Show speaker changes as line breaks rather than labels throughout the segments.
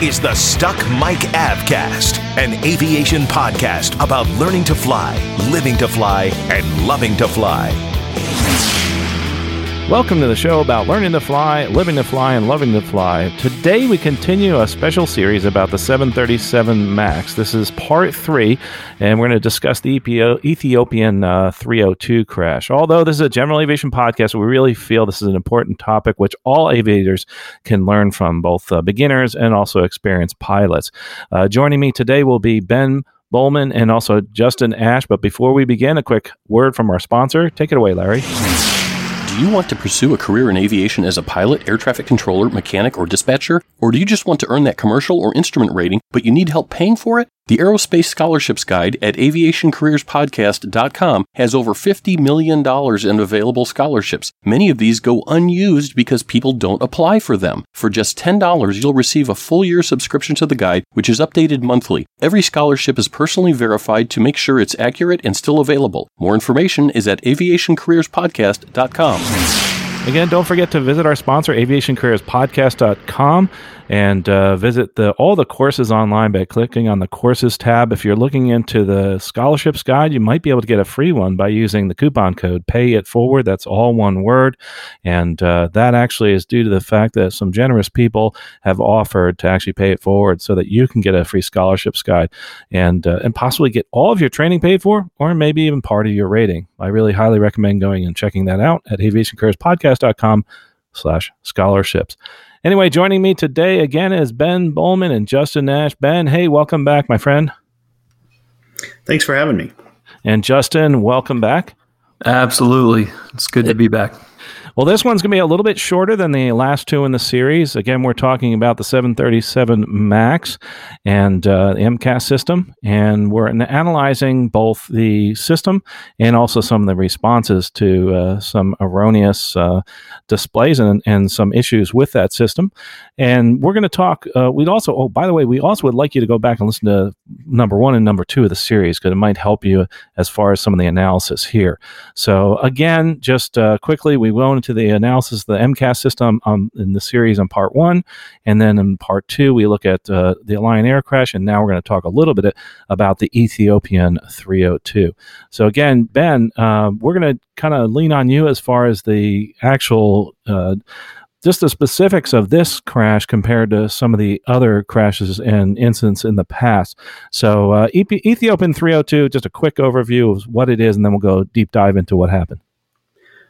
Is the Stuck Mic Avcast, an aviation podcast about learning to fly, living to fly, and loving to fly.
Welcome to the show about learning to fly, living to fly, and loving to fly. Today we continue a special series about the 737 MAX. This is part three, and we're going to discuss the Ethiopian uh, 302 crash. Although this is a general aviation podcast, we really feel this is an important topic which all aviators can learn from, both uh, beginners and also experienced pilots. Uh, joining me today will be Ben. Bowman and also Justin Ash. But before we begin, a quick word from our sponsor. Take it away, Larry.
Do you want to pursue a career in aviation as a pilot, air traffic controller, mechanic, or dispatcher? Or do you just want to earn that commercial or instrument rating, but you need help paying for it? The Aerospace Scholarships Guide at aviationcareerspodcast.com has over $50 million in available scholarships. Many of these go unused because people don't apply for them. For just $10, you'll receive a full year subscription to the guide, which is updated monthly. Every scholarship is personally verified to make sure it's accurate and still available. More information is at aviationcareerspodcast.com.
Again, don't forget to visit our sponsor, aviationcareerspodcast.com and uh, visit the all the courses online by clicking on the courses tab. If you're looking into the scholarships guide, you might be able to get a free one by using the coupon code Pay It Forward. That's all one word, and uh, that actually is due to the fact that some generous people have offered to actually pay it forward so that you can get a free scholarships guide and uh, and possibly get all of your training paid for, or maybe even part of your rating. I really highly recommend going and checking that out at aviationcareerspodcast.com slash scholarships. Anyway, joining me today again is Ben Bowman and Justin Nash. Ben, hey, welcome back, my friend.
Thanks for having me.
And Justin, welcome back.
Absolutely. It's good to be back.
Well, this one's going to be a little bit shorter than the last two in the series. Again, we're talking about the 737 MAX and uh, the MCAS system, and we're analyzing both the system and also some of the responses to uh, some erroneous uh, displays and, and some issues with that system. And we're going to talk. Uh, we'd also, oh, by the way, we also would like you to go back and listen to number one and number two of the series because it might help you as far as some of the analysis here. So, again, just uh, quickly, we will into the analysis of the MCAS system um, in the series on part one. And then in part two, we look at uh, the Lion Air crash. And now we're going to talk a little bit about the Ethiopian 302. So, again, Ben, uh, we're going to kind of lean on you as far as the actual uh, just the specifics of this crash compared to some of the other crashes and incidents in the past. So, uh, Ethiopian 302, just a quick overview of what it is, and then we'll go deep dive into what happened.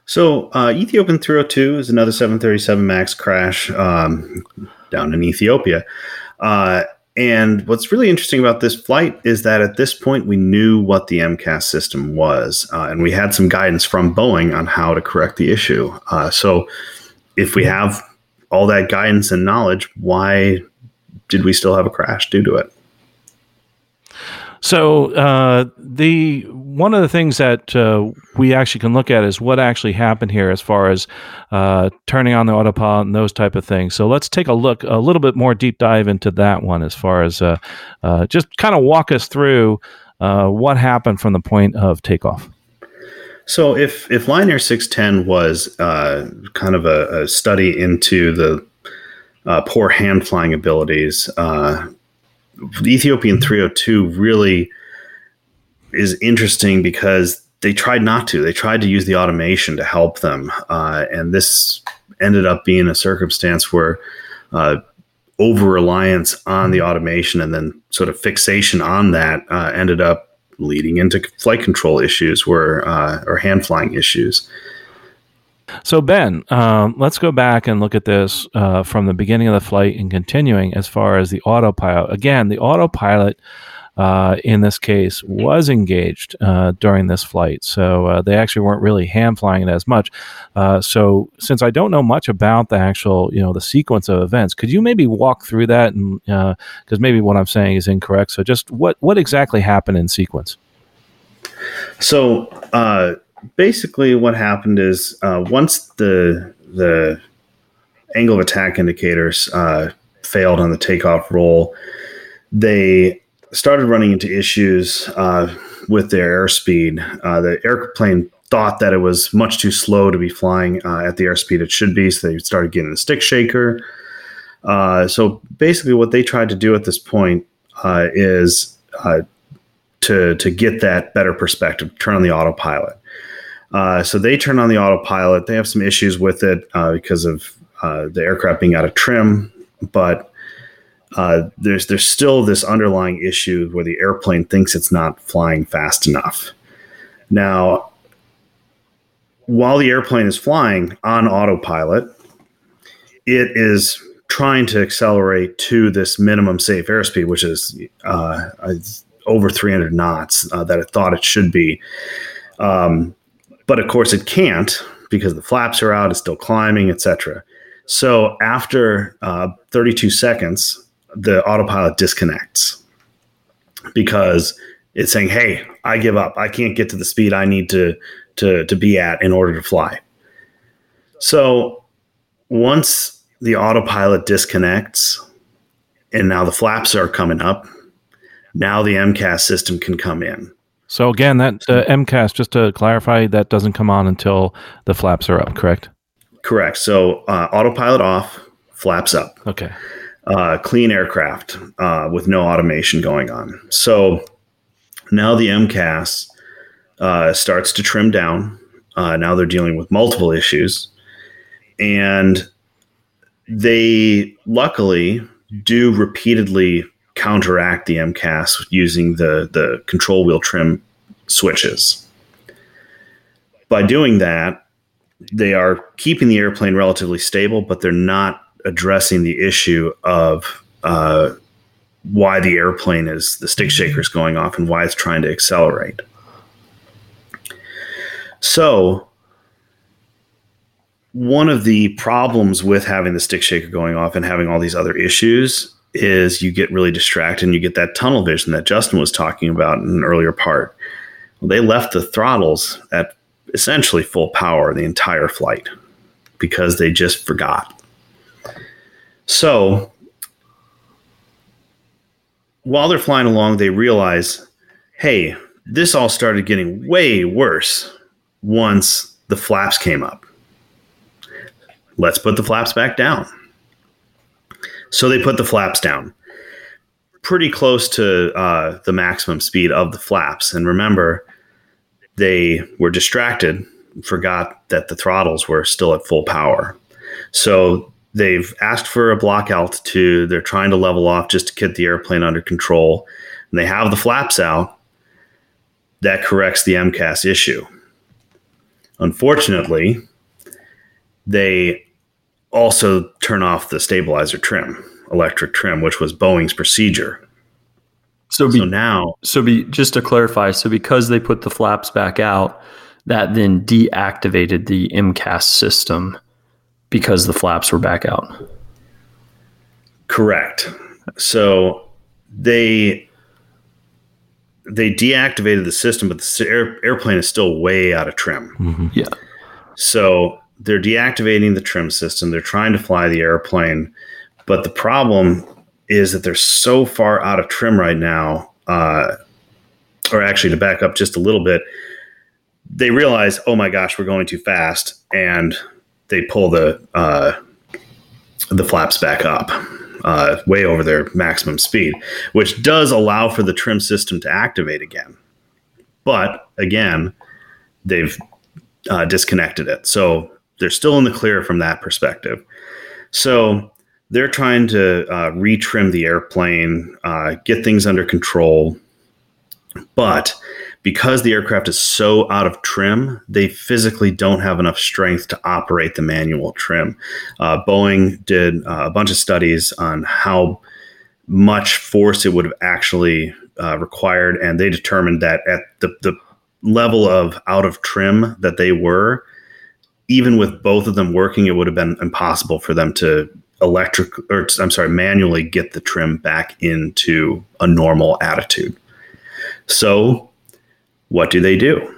So, uh, Ethiopian 302 is another 737 MAX crash um, down in Ethiopia. Uh, and what's really interesting about this flight is that at this point we knew what the MCAS system was, uh, and we had some guidance from Boeing on how to correct the issue. Uh, so, if we have all that guidance and knowledge, why did we still have a crash due to it?
So uh, the one of the things that uh, we actually can look at is what actually happened here, as far as uh, turning on the autopilot and those type of things. So let's take a look, a little bit more deep dive into that one, as far as uh, uh, just kind of walk us through uh, what happened from the point of takeoff.
So if if Lion Air 610 was kind of a, a, study into the poor hand flying abilities the Ethiopian 302 really is interesting because they tried not to. They tried to use the automation to help them, uh, and this ended up being a circumstance where uh, over reliance on the automation and then sort of fixation on that uh, ended up leading into flight control issues, where uh, or hand flying issues.
So, Ben, um, let's go back and look at this uh, from the beginning of the flight and continuing as far as the autopilot. Again, the autopilot uh, in this case, was engaged uh, during this flight. So uh, they actually weren't really hand flying it as much. Uh, so since I don't know much about the actual, you know, the sequence of events, could you maybe walk through that? And because maybe what I'm saying is incorrect. So just what what exactly happened in sequence?
So basically, what happened is once the the angle of attack indicators uh, failed on the takeoff roll, they started running into issues uh, with their airspeed. Uh, the airplane thought that it was much too slow to be flying uh, at the airspeed it should be, so they started getting the stick shaker. Uh, so basically, what they tried to do at this point uh, is to to get that better perspective, turn on the autopilot. Uh, so they turn on the autopilot. They have some issues with it uh, because of uh, the aircraft being out of trim, but uh, there's there's still this underlying issue where the airplane thinks it's not flying fast enough. Now, while the airplane is flying on autopilot, it is trying to accelerate to this minimum safe airspeed, which is uh, over 300 knots uh, that it thought it should be. Um, but of course, it can't because the flaps are out, it's still climbing, etc. So after uh, 32 seconds, the autopilot disconnects because it's saying, "Hey, I give up. I can't get to the speed I need to to to be at in order to fly." So once the autopilot disconnects, and now the flaps are coming up, now the MCAS system can come in.
So again, that uh, MCAS, just to clarify, that doesn't come on until the flaps are up, correct?
Correct. So uh, autopilot off, flaps up.
Okay.
Uh, clean aircraft uh, with no automation going on. So now the MCAS uh, starts to trim down. Uh, now they're dealing with multiple issues, and they luckily do repeatedly counteract the MCAS using the the control wheel trim switches. By doing that, they are keeping the airplane relatively stable, but they're not addressing the issue of uh, why the airplane is the stick shaker is going off and why it's trying to accelerate. So, one of the problems with having the stick shaker going off and having all these other issues is you get really distracted and you get that tunnel vision that Justin was talking about in an earlier part. Well, they left the throttles at essentially full power the entire flight because they just forgot. So while they're flying along, they realize, hey, this all started getting way worse once the flaps came up. Let's put the flaps back down. So they put the flaps down pretty close to uh, the maximum speed of the flaps. And remember, they were distracted, forgot that the throttles were still at full power. So they've asked for a block altitude. They're trying to level off just to get the airplane under control. And they have the flaps out. That corrects the MCAS issue. Unfortunately, they also turn off the stabilizer trim, electric trim, which was Boeing's procedure.
So, be, so now, so be just to clarify, so because they put the flaps back out, that then deactivated the MCAS system because the flaps were back out.
Correct. So they they deactivated the system, but the air, airplane is still way out of trim.
Mm-hmm. Yeah.
So they're deactivating the trim system. They're trying to fly the airplane, but the problem is that they're so far out of trim right now. Uh, or actually, to back up just a little bit, they realize, oh my gosh, we're going too fast, and they pull the uh, the flaps back up, uh, way over their maximum speed, which does allow for the trim system to activate again. But again, they've uh, disconnected it, so they're still in the clear from that perspective. So they're trying to uh, retrim the airplane, uh, get things under control. But because the aircraft is so out of trim, they physically don't have enough strength to operate the manual trim. Uh, Boeing did uh, a bunch of studies on how much force it would have actually uh, required, and they determined that at the, the level of out of trim that they were, even with both of them working, it would have been impossible for them to electric or I'm sorry, manually get the trim back into a normal attitude. So, what do they do?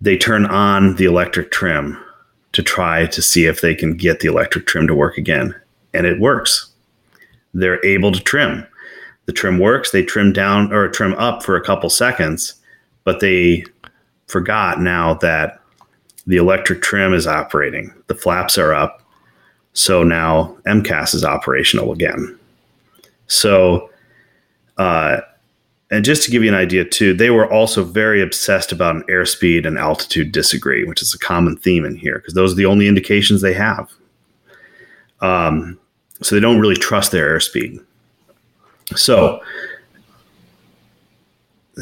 They turn on the electric trim to try to see if they can get the electric trim to work again, and it works. They're able to trim. The trim works. They trim down or trim up for a couple seconds, but they forgot now that the electric trim is operating. The flaps are up so now MCAS is operational again. So, uh, and just to give you an idea too, they were also very obsessed about an airspeed and altitude disagree, which is a common theme in here because those are the only indications they have. Um, so they don't really trust their airspeed. So,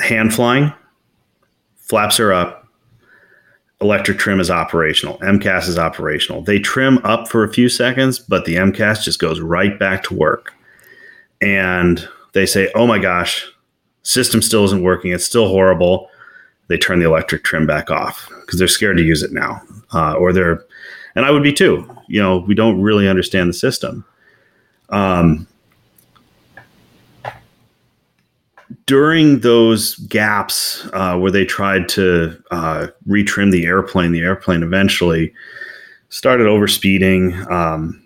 hand flying, flaps are up, electric trim is operational. MCAS is operational. They trim up for a few seconds, but the MCAS just goes right back to work. And they say, oh my gosh, system still isn't working. It's still horrible. They turn the electric trim back off because they're scared to use it now. Uh, or they're, and I would be too. You know, we don't really understand the system. Um, during those gaps uh, where they tried to uh, retrim the airplane, the airplane eventually started overspeeding. Um,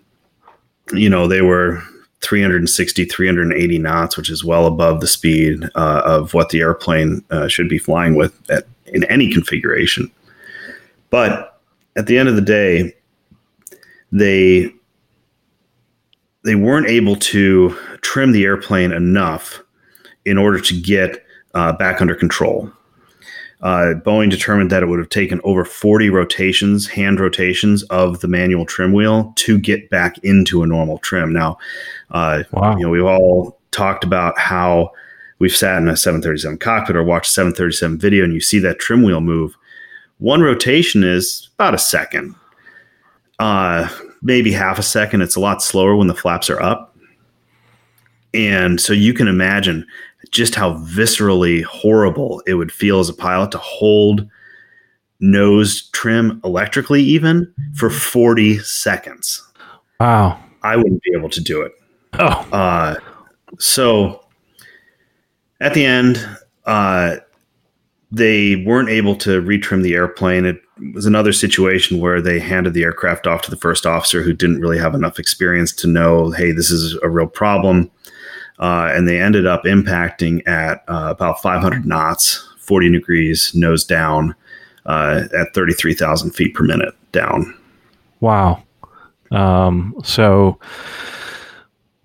you know, they were 360, 380 knots, which is well above the speed uh, of what the airplane uh, should be flying with at, in any configuration. But at the end of the day, they they weren't able to trim the airplane enough in order to get uh, back under control. Uh, Boeing determined that it would have taken over 40 rotations, hand rotations of the manual trim wheel to get back into a normal trim. Now, uh, wow. you know, we've all talked about how we've sat in a 737 cockpit or watched 737 video and you see that trim wheel move. One rotation is about a second, uh, maybe half a second. It's a lot slower when the flaps are up. And so you can imagine just how viscerally horrible it would feel as a pilot to hold nose trim electrically even for 40 seconds.
Wow.
I wouldn't be able to do it.
Oh.
Uh, so at the end, uh, they weren't able to retrim the airplane. It was another situation where they handed the aircraft off to the first officer who didn't really have enough experience to know, hey, this is a real problem uh, and they ended up impacting at uh, about 500 knots, 40 degrees, nose down, uh, at 33,000 feet per minute down.
Wow. Um, so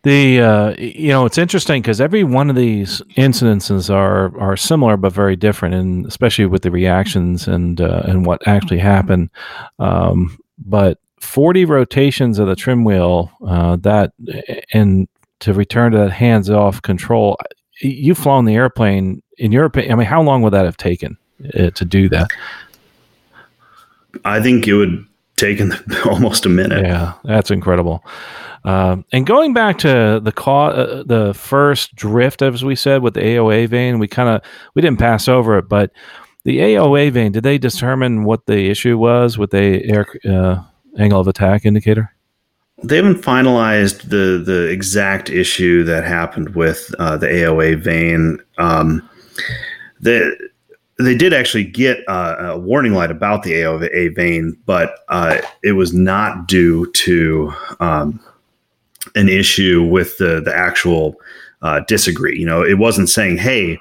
the uh, you know it's interesting because every one of these incidences are are similar but very different, and especially with the reactions and uh, and what actually happened. Um, but 40 rotations of the trim wheel uh, that and to return to that hands off control. You've flown the airplane in your opinion. I mean, how long would that have taken uh, to do that?
I think it would taken almost a minute.
Yeah, that's incredible. Um, and going back to the ca- uh, the first drift, as we said, with the AOA vane, we kind of we didn't pass over it, but the AOA vane, did they determine what the issue was with the air uh, angle of attack indicator?
They haven't finalized the the exact issue that happened with uh, the AOA vane. Um, the they did actually get uh, a warning light about the AOA vane, but uh, it was not due to um, an issue with the the actual uh, disagree. You know, it wasn't saying, "Hey,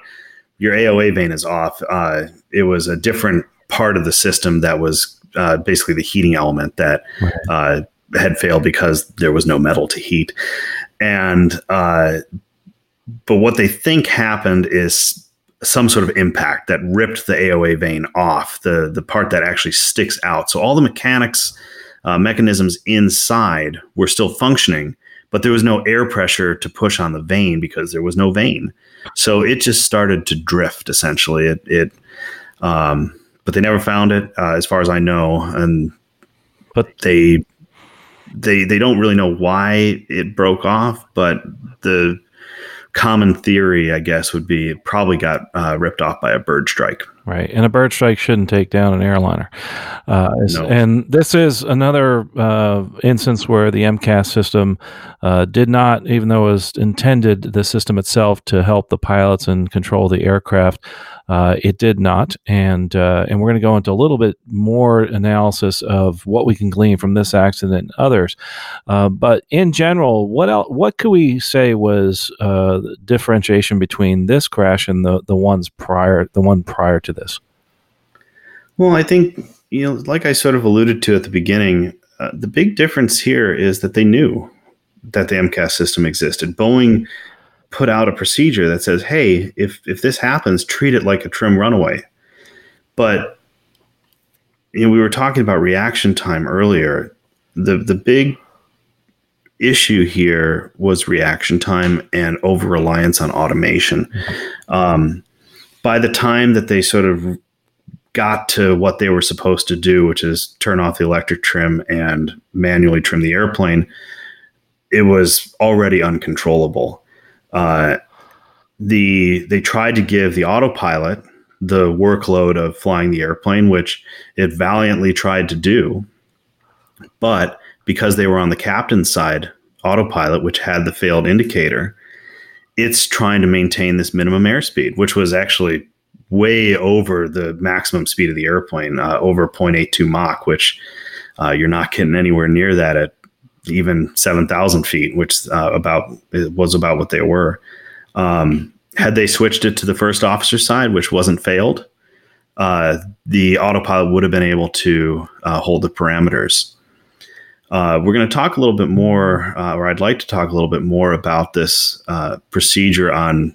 your AOA vane is off." Uh, it was a different part of the system that was uh, basically the heating element that had failed because there was no metal to heat. And, uh, but what they think happened is some sort of impact that ripped the AOA vane off, the, the part that actually sticks out. So all the mechanics, uh, mechanisms inside were still functioning, but there was no air pressure to push on the vane because there was no vane. So it just started to drift essentially. It, it um, but they never found it, uh, as far as I know. And, but they they they don't really know why it broke off, but the common theory, I guess, would be it probably got uh, ripped off by a bird strike.
Right, and a bird strike shouldn't take down an airliner. Uh, no. And this is another uh, instance where the MCAS system uh, did not, even though it was intended, the system itself to help the pilots and control the aircraft, uh, it did not, and uh, and we're going to go into a little bit more analysis of what we can glean from this accident and others. Uh, but in general, what else, what could we say was uh, differentiation between this crash and the the ones prior, the one prior to this?
Well, I think you know, like I sort of alluded to at the beginning, uh, the big difference here is that they knew that the MCAS system existed. Boeing put out a procedure that says, "Hey, if if this happens, treat it like a trim runaway." But you know, we were talking about reaction time earlier. The the big issue here was reaction time and over reliance on automation. Mm-hmm. Um, by the time that they sort of got to what they were supposed to do, which is turn off the electric trim and manually trim the airplane, it was already uncontrollable. Uh, the they tried to give the autopilot the workload of flying the airplane, which it valiantly tried to do, but because they were on the captain's side autopilot, which had the failed indicator, it's trying to maintain this minimum airspeed, which was actually way over the maximum speed of the airplane, uh, over 0.82 Mach, which uh, you're not getting anywhere near that at even 7,000 feet, which uh, about was about what they were. Um, had they switched it to the first officer side, which wasn't failed, uh, the autopilot would have been able to uh, hold the parameters. Uh, we're going to talk a little bit more, uh, or I'd like to talk a little bit more about this uh, procedure on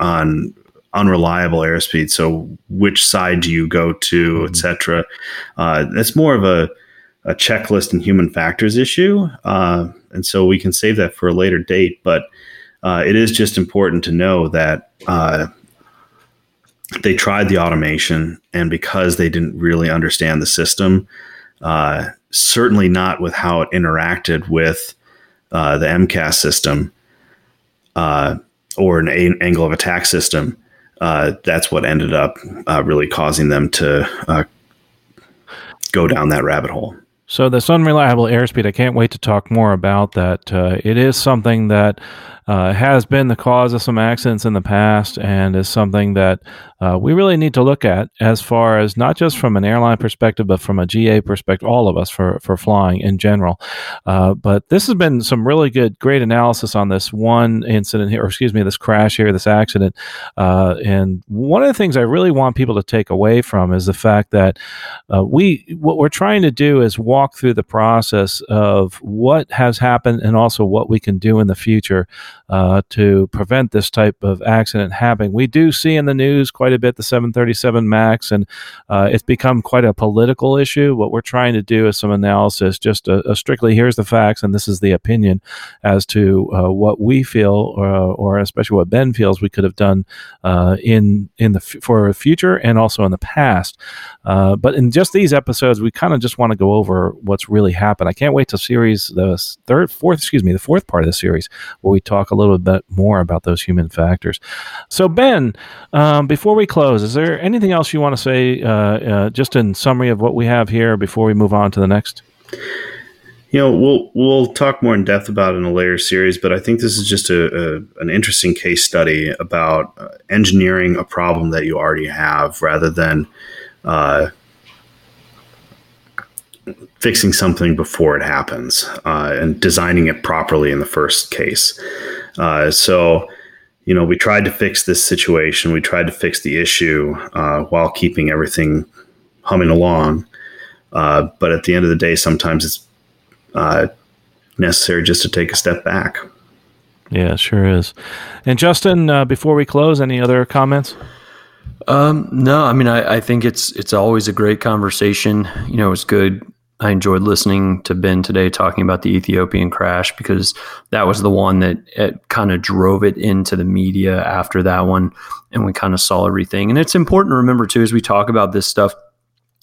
on unreliable airspeed. So, which side do you go to, mm-hmm. etc. Uh, more of a a checklist and human factors issue. Uh, and so we can save that for a later date. But uh, it is just important to know that uh, they tried the automation, and because they didn't really understand the system, uh, certainly not with how it interacted with uh, the MCAS system uh, or an a- angle of attack system, that's what ended up really causing them to go down that rabbit hole.
So this unreliable airspeed, I can't wait to talk more about that. Uh, it is something that uh, has been the cause of some accidents in the past and is something that uh, we really need to look at as far as not just from an airline perspective, but from a GA perspective, all of us for, for flying in general. Uh, but this has been some really good, great analysis on this one incident here, or excuse me, this crash here, this accident. Uh, and one of the things I really want people to take away from is the fact that uh, we, what we're trying to do is walk through the process of what has happened and also what we can do in the future uh, to prevent this type of accident happening. We do see in the news quite a bit the 737 MAX, and uh, it's become quite a political issue. What we're trying to do is some analysis, just a, a strictly here's the facts, and this is the opinion as to uh, what we feel, uh, or especially what Ben feels we could have done uh, in in the f- for the future and also in the past. Uh, but in just these episodes, we kind of just want to go over what's really happened. I can't wait to series the third, fourth, excuse me, the fourth part of the series where we talk a little bit more about those human factors. So, Ben, um, before we close, is there anything else you want to say, uh, uh, just in summary of what we have here before we move on to the next?
You know, we'll we'll talk more in depth about it in a later series, but I think this is just a, a an interesting case study about uh, engineering a problem that you already have, rather than uh, fixing something before it happens uh, and designing it properly in the first case. Uh, so, you know, we tried to fix this situation. We tried to fix the issue uh, while keeping everything humming along. Uh, but at the end of the day, sometimes it's uh, necessary just to take a step back.
Yeah, sure is. And Justin, uh, before we close, any other comments?
Um, no, I mean, I, I, think it's it's always a great conversation. You know, it's good. I enjoyed listening to Ben today talking about the Ethiopian crash because that was the one that kind of drove it into the media after that one, and we kind of saw everything. And it's important to remember too as we talk about this stuff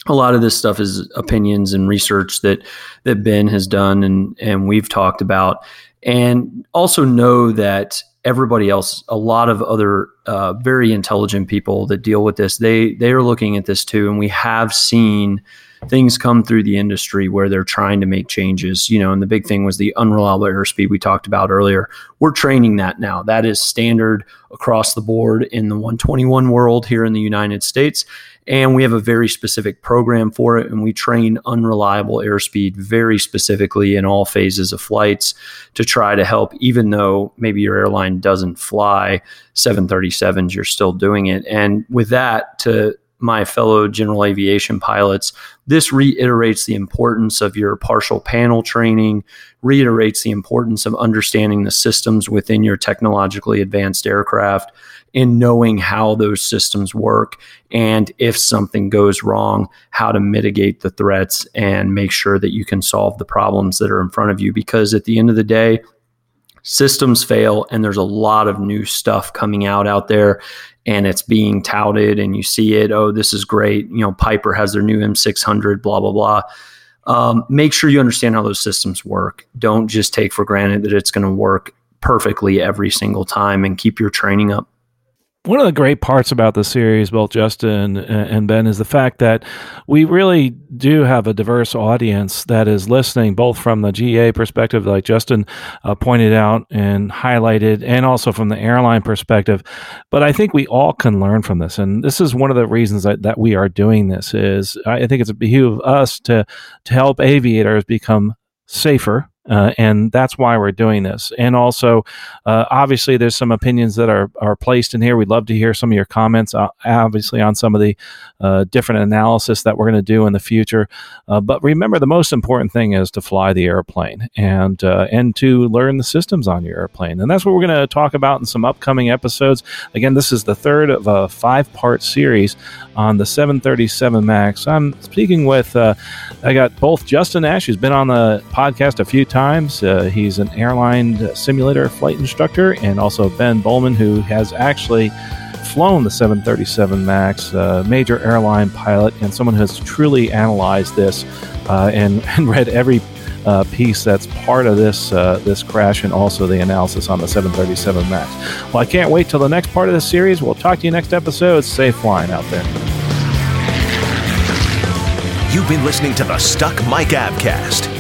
a lot of this stuff is opinions and research that that Ben has done and and we've talked about, and also know that everybody else, a lot of other uh, very intelligent people that deal with this, they they are looking at this too, and we have seen things come through the industry where they're trying to make changes. You know, and the big thing was the unreliable airspeed we talked about earlier. We're training that now. That is standard across the board in the 121 world here in the United States. And we have a very specific program for it. And we train unreliable airspeed very specifically in all phases of flights to try to help, even though maybe your airline doesn't fly 737s, you're still doing it. And with that, to my fellow general aviation pilots, this reiterates the importance of your partial panel training, reiterates the importance of understanding the systems within your technologically advanced aircraft and knowing how those systems work and if something goes wrong, how to mitigate the threats and make sure that you can solve the problems that are in front of you. Because at the end of the day, systems fail and there's a lot of new stuff coming out out there and it's being touted and you see it oh this is great. You know piper has their new m600 blah blah blah. Um, make sure you understand how those systems work. Don't just take for granted that it's going to work perfectly every single time and keep your training up
one of the great parts about the series, both Justin and Ben, is the fact that we really do have a diverse audience that is listening, both from the GA perspective, like Justin uh, pointed out and highlighted, and also from the airline perspective. But I think we all can learn from this, and this is one of the reasons that, that we are doing this. Is I think it's a behoove of us to to help aviators become safer uh, and that's why we're doing this. And also, uh, obviously, there's some opinions that are, are placed in here. We'd love to hear some of your comments, uh, obviously, on some of the uh, different analysis that we're going to do in the future. Uh, but remember, the most important thing is to fly the airplane and uh, and to learn the systems on your airplane. And that's what we're going to talk about in some upcoming episodes. Again, this is the third of a five part series on the 737 MAX. I'm speaking with, I got both Justin Ash, who's been on the podcast a few times. Uh, he's an airline simulator flight instructor, and also Ben Bowman, who has actually flown the 737 MAX, uh, major airline pilot, and someone who has truly analyzed this uh, and, and, read every uh, piece that's part of this uh, this crash and also the analysis on the 737 MAX. Well, I can't wait till the next part of the series. We'll talk to you next episode. Safe flying out there.
You've been listening to the Stuck Mic Avcast.